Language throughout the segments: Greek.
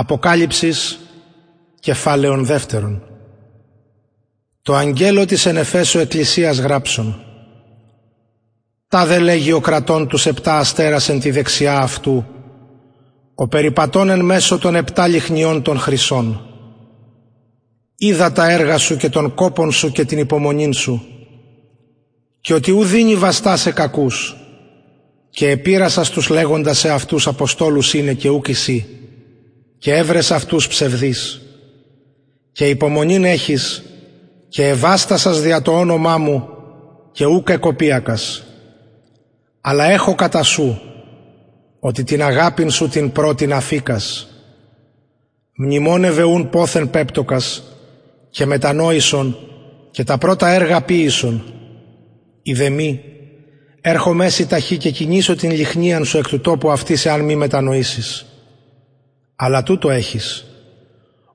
Αποκάλυψης κεφάλαιον δεύτερον. Το αγγέλο της εν Εφέσου Εκκλησίας γράψον. Τα δε λέγει ο κρατών τους επτά αστέρας εν τη δεξιά αυτού ο περιπατών εν μέσω των επτά λιχνιών των χρυσών. Είδα τα έργα σου και τον κόπον σου και την υπομονή σου και ότι ου δίνει βαστά σε κακούς και επίρασας στους λέγοντας σε αυτούς αποστόλους είναι και ούκ εσύ και έβρες αυτούς ψευδείς. Και υπομονήν έχεις και ευάστασας δια το όνομά μου και ούκ εκοπίακας αλλά έχω κατά σου ότι την αγάπην σου την πρώτην αφήκας μνημόνευε ούν πόθεν πέπτοκας και μετανόησον και τα πρώτα έργα ποίησον ιδεμή έρχομαι εσύ ταχύ και κινήσω την λιχνίαν σου εκ του τόπου αυτής εάν μη μετανοήσεις αλλά τούτο έχεις,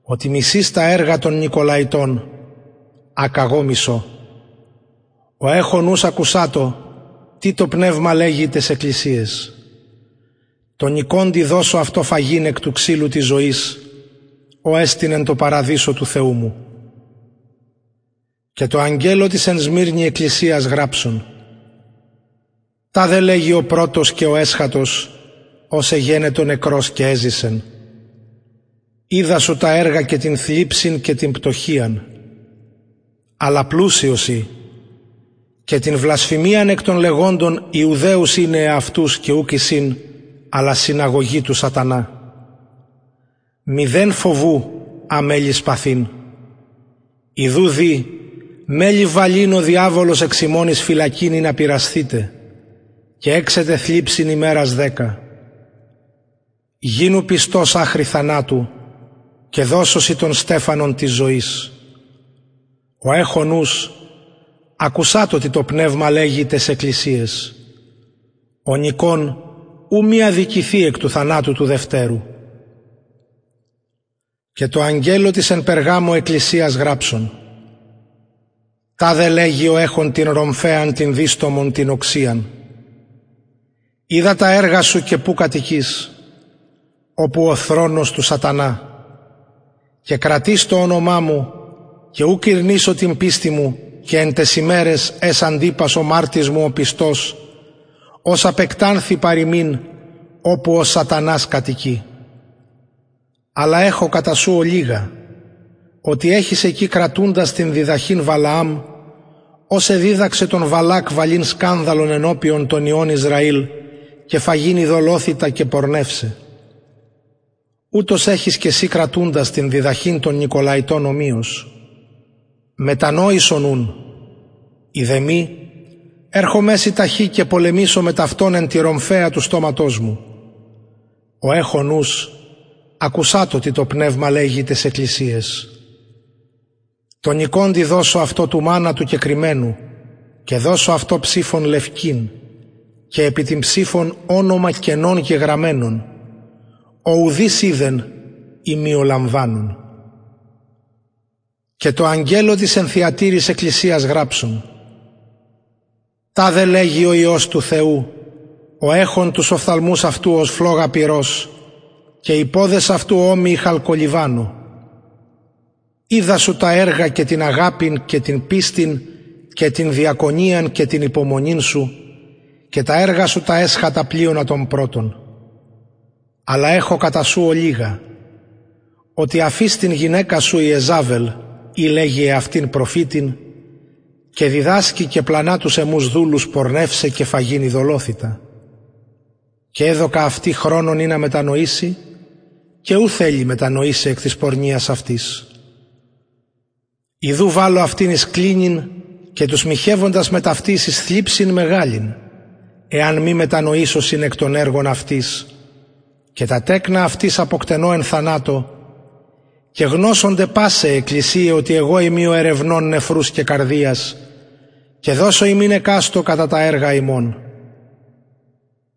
ότι μισείς τα έργα των Νικολαϊτών, ακαγώ μισώ. Ο έχω νους ακουσάτο, τι το πνεύμα λέγει τες εκκλησίες. Το νικόντι δώσω αυτό φαγήν εκ του ξύλου της ζωής, ο έστεινεν το παραδείσο του Θεού μου. Και το αγγέλο της εν Σμύρνη εκκλησίας γράψουν. Τα δε λέγει ο πρώτος και ο έσχατος, ως εγένετο νεκρός και έζησεν είδα σου τα έργα και την θλίψην και την πτωχίαν. Αλλά πλούσιοσι και την βλασφημίαν εκ των λεγόντων Ιουδαίους είναι αυτούς και ούκησιν, αλλά συναγωγή του σατανά. Μηδέν φοβού αμέλη σπαθήν. Ιδού δι, μέλη βαλήν ο διάβολος εξημώνης φυλακίνη να πειραστείτε και έξετε θλίψην ημέρας δέκα. Γίνου πιστός άχρη θανάτου και δώσωση των στέφανων της ζωής. Ο έχονους ακουσάτο ότι το πνεύμα λέγει τες εκκλησίες. Ο Νικόν ου μη αδικηθεί εκ του θανάτου του Δευτέρου. Και το αγγέλο της εν περγάμο εκκλησίας γράψον. Τα δε λέγει ο έχων την ρομφέαν την δίστομον την οξίαν. Είδα τα έργα σου και πού κατοικείς, όπου ο θρόνος του σατανά και κρατείς το όνομά μου και ου κυρνήσω την πίστη μου και εν τες ημέρες ες αντίπας ο μάρτης μου ο πιστός ως απεκτάνθη παροιμήν όπου ο σατανάς κατοικεί. Αλλά έχω κατά σου ολίγα ότι έχεις εκεί κρατούντας την διδαχήν Βαλαάμ ως εδίδαξε τον Βαλάκ βαλήν σκάνδαλον ενώπιον των ιών Ισραήλ και φαγίνει δολόθητα και πορνεύσε ούτως έχεις και εσύ κρατούντας την διδαχήν των Νικολαϊτών ομοίως. Μετανόησον ούν, ιδεμή, έρχομαι εσύ ταχύ και πολεμήσω με ταυτόν εν τη ρομφαία του στόματός μου. Ο έχω νους, ακουσάτο τι το πνεύμα λέγει τες εκκλησίες. Τον νικόντι δώσω αυτό του μάνα του κεκριμένου και δώσω αυτό ψήφων λευκήν και επί την ψήφων όνομα κενών και γραμμένων ο ουδής είδεν ημιολαμβάνουν. Και το αγγέλο της ενθιατήρης εκκλησίας γράψουν. Τα δε λέγει ο Υιός του Θεού, ο έχων τους οφθαλμούς αυτού ως φλόγα πυρός και οι πόδες αυτού όμοιοι χαλκολιβάνου. Είδα σου τα έργα και την αγάπην και την πίστην και την διακονίαν και την υπομονήν σου και τα έργα σου τα έσχατα πλοίωνα των πρώτων αλλά έχω κατά σου ολίγα, ότι αφείς την γυναίκα σου η Εζάβελ ή λέγει αυτήν προφήτην και διδάσκει και πλανά τους εμούς δούλους πορνεύσε και φαγίνει δολόθητα. Και έδωκα αυτή χρόνον ή να μετανοήσει και ου θέλει μετανοήσει εκ της πορνείας αυτής. Ιδού βάλω αυτήν εις κλίνην και τους μοιχεύοντας με ταυτής εις θλίψην μεγάλην, εάν μη μετανοήσω συν εκ των έργων αυτής, και τα τέκνα αυτής αποκτενώ εν θανάτω και γνώσονται πάσε εκκλησία ότι εγώ είμαι ο ερευνών νεφρούς και καρδίας και δώσω ημίν εκάστο κατά τα έργα ημών.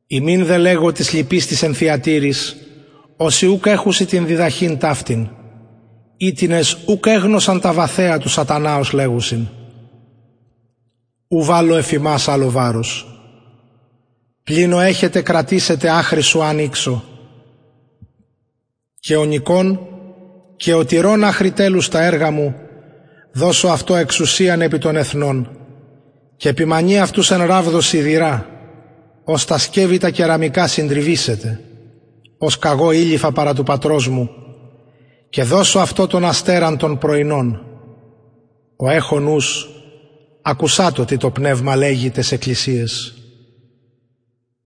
Ημίν δε λέγω της λυπής της ενθιατήρης, όσοι ούκ έχουσι την διδαχήν ταύτην, ήτινες ούκ έγνωσαν τα βαθέα του σατανάος λέγουσιν. Ου βάλω εφημάς άλλο βάρος. Πλήνω έχετε κρατήσετε άχρη σου ανοίξω και ο νικών και ο τυρών άχρη τα έργα μου δώσω αυτό εξουσίαν επί των εθνών και επιμανεί αυτούς εν ράβδο σιδηρά ως τα σκεύη τα κεραμικά συντριβήσετε ως καγό ήλιφα παρά του πατρός μου και δώσω αυτό τον αστέραν των πρωινών. Ο έχω νους ακουσάτο τι το πνεύμα λέγει τες εκκλησίες